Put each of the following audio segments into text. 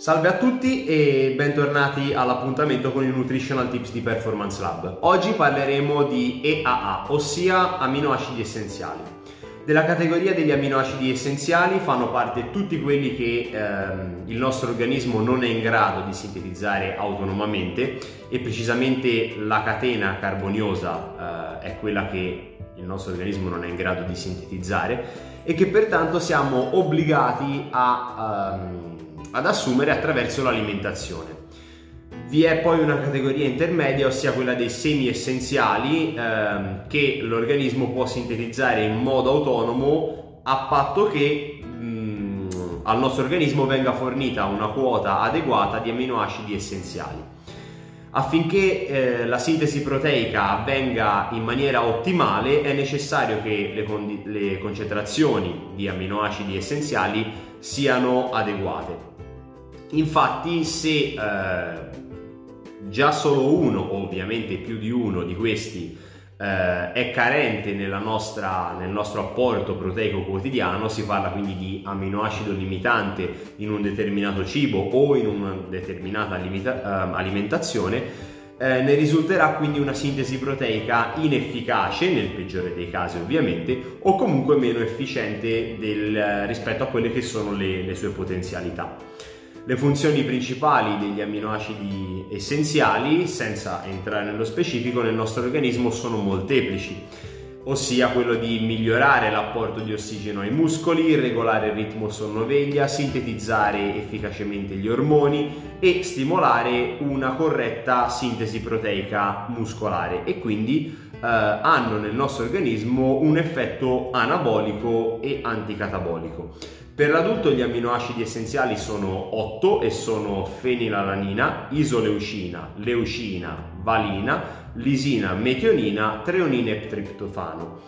Salve a tutti e bentornati all'appuntamento con i Nutritional Tips di Performance Lab. Oggi parleremo di EAA, ossia aminoacidi essenziali. Della categoria degli aminoacidi essenziali fanno parte tutti quelli che ehm, il nostro organismo non è in grado di sintetizzare autonomamente e precisamente la catena carboniosa eh, è quella che il nostro organismo non è in grado di sintetizzare e che pertanto siamo obbligati a ehm, ad assumere attraverso l'alimentazione. Vi è poi una categoria intermedia, ossia quella dei semi essenziali ehm, che l'organismo può sintetizzare in modo autonomo a patto che mh, mm, al nostro organismo venga fornita una quota adeguata di aminoacidi essenziali. Affinché eh, la sintesi proteica avvenga in maniera ottimale è necessario che le, con- le concentrazioni di aminoacidi essenziali siano adeguate. Infatti se eh, già solo uno, ovviamente più di uno di questi eh, è carente nostra, nel nostro apporto proteico quotidiano, si parla quindi di aminoacido limitante in un determinato cibo o in una determinata limita- eh, alimentazione, eh, ne risulterà quindi una sintesi proteica inefficace, nel peggiore dei casi ovviamente, o comunque meno efficiente del, rispetto a quelle che sono le, le sue potenzialità. Le funzioni principali degli amminoacidi essenziali, senza entrare nello specifico, nel nostro organismo sono molteplici, ossia quello di migliorare l'apporto di ossigeno ai muscoli, regolare il ritmo sonno-veglia, sintetizzare efficacemente gli ormoni e stimolare una corretta sintesi proteica muscolare e quindi eh, hanno nel nostro organismo un effetto anabolico e anticatabolico. Per l'adulto gli amminoacidi essenziali sono 8 e sono fenilalanina, isoleucina, leucina, valina, lisina, metionina, treonina e triptofano.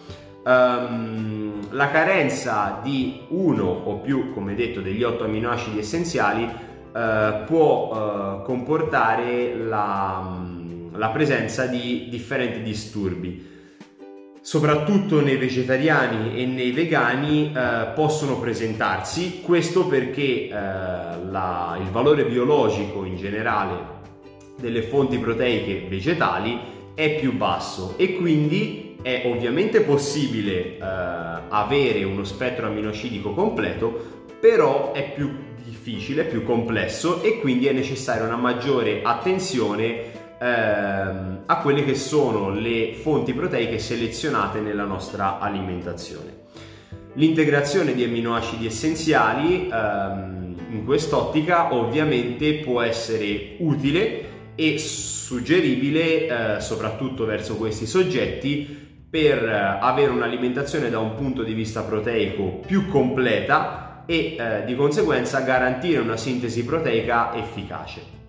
Um, la carenza di uno o più, come detto, degli 8 amminoacidi essenziali uh, può uh, comportare la, la presenza di differenti disturbi. Soprattutto nei vegetariani e nei vegani eh, possono presentarsi, questo perché eh, la, il valore biologico in generale delle fonti proteiche vegetali è più basso e quindi è ovviamente possibile eh, avere uno spettro aminoacidico completo, però è più difficile, più complesso e quindi è necessaria una maggiore attenzione a quelle che sono le fonti proteiche selezionate nella nostra alimentazione. L'integrazione di amminoacidi essenziali ehm, in quest'ottica ovviamente può essere utile e suggeribile eh, soprattutto verso questi soggetti per avere un'alimentazione da un punto di vista proteico più completa e eh, di conseguenza garantire una sintesi proteica efficace.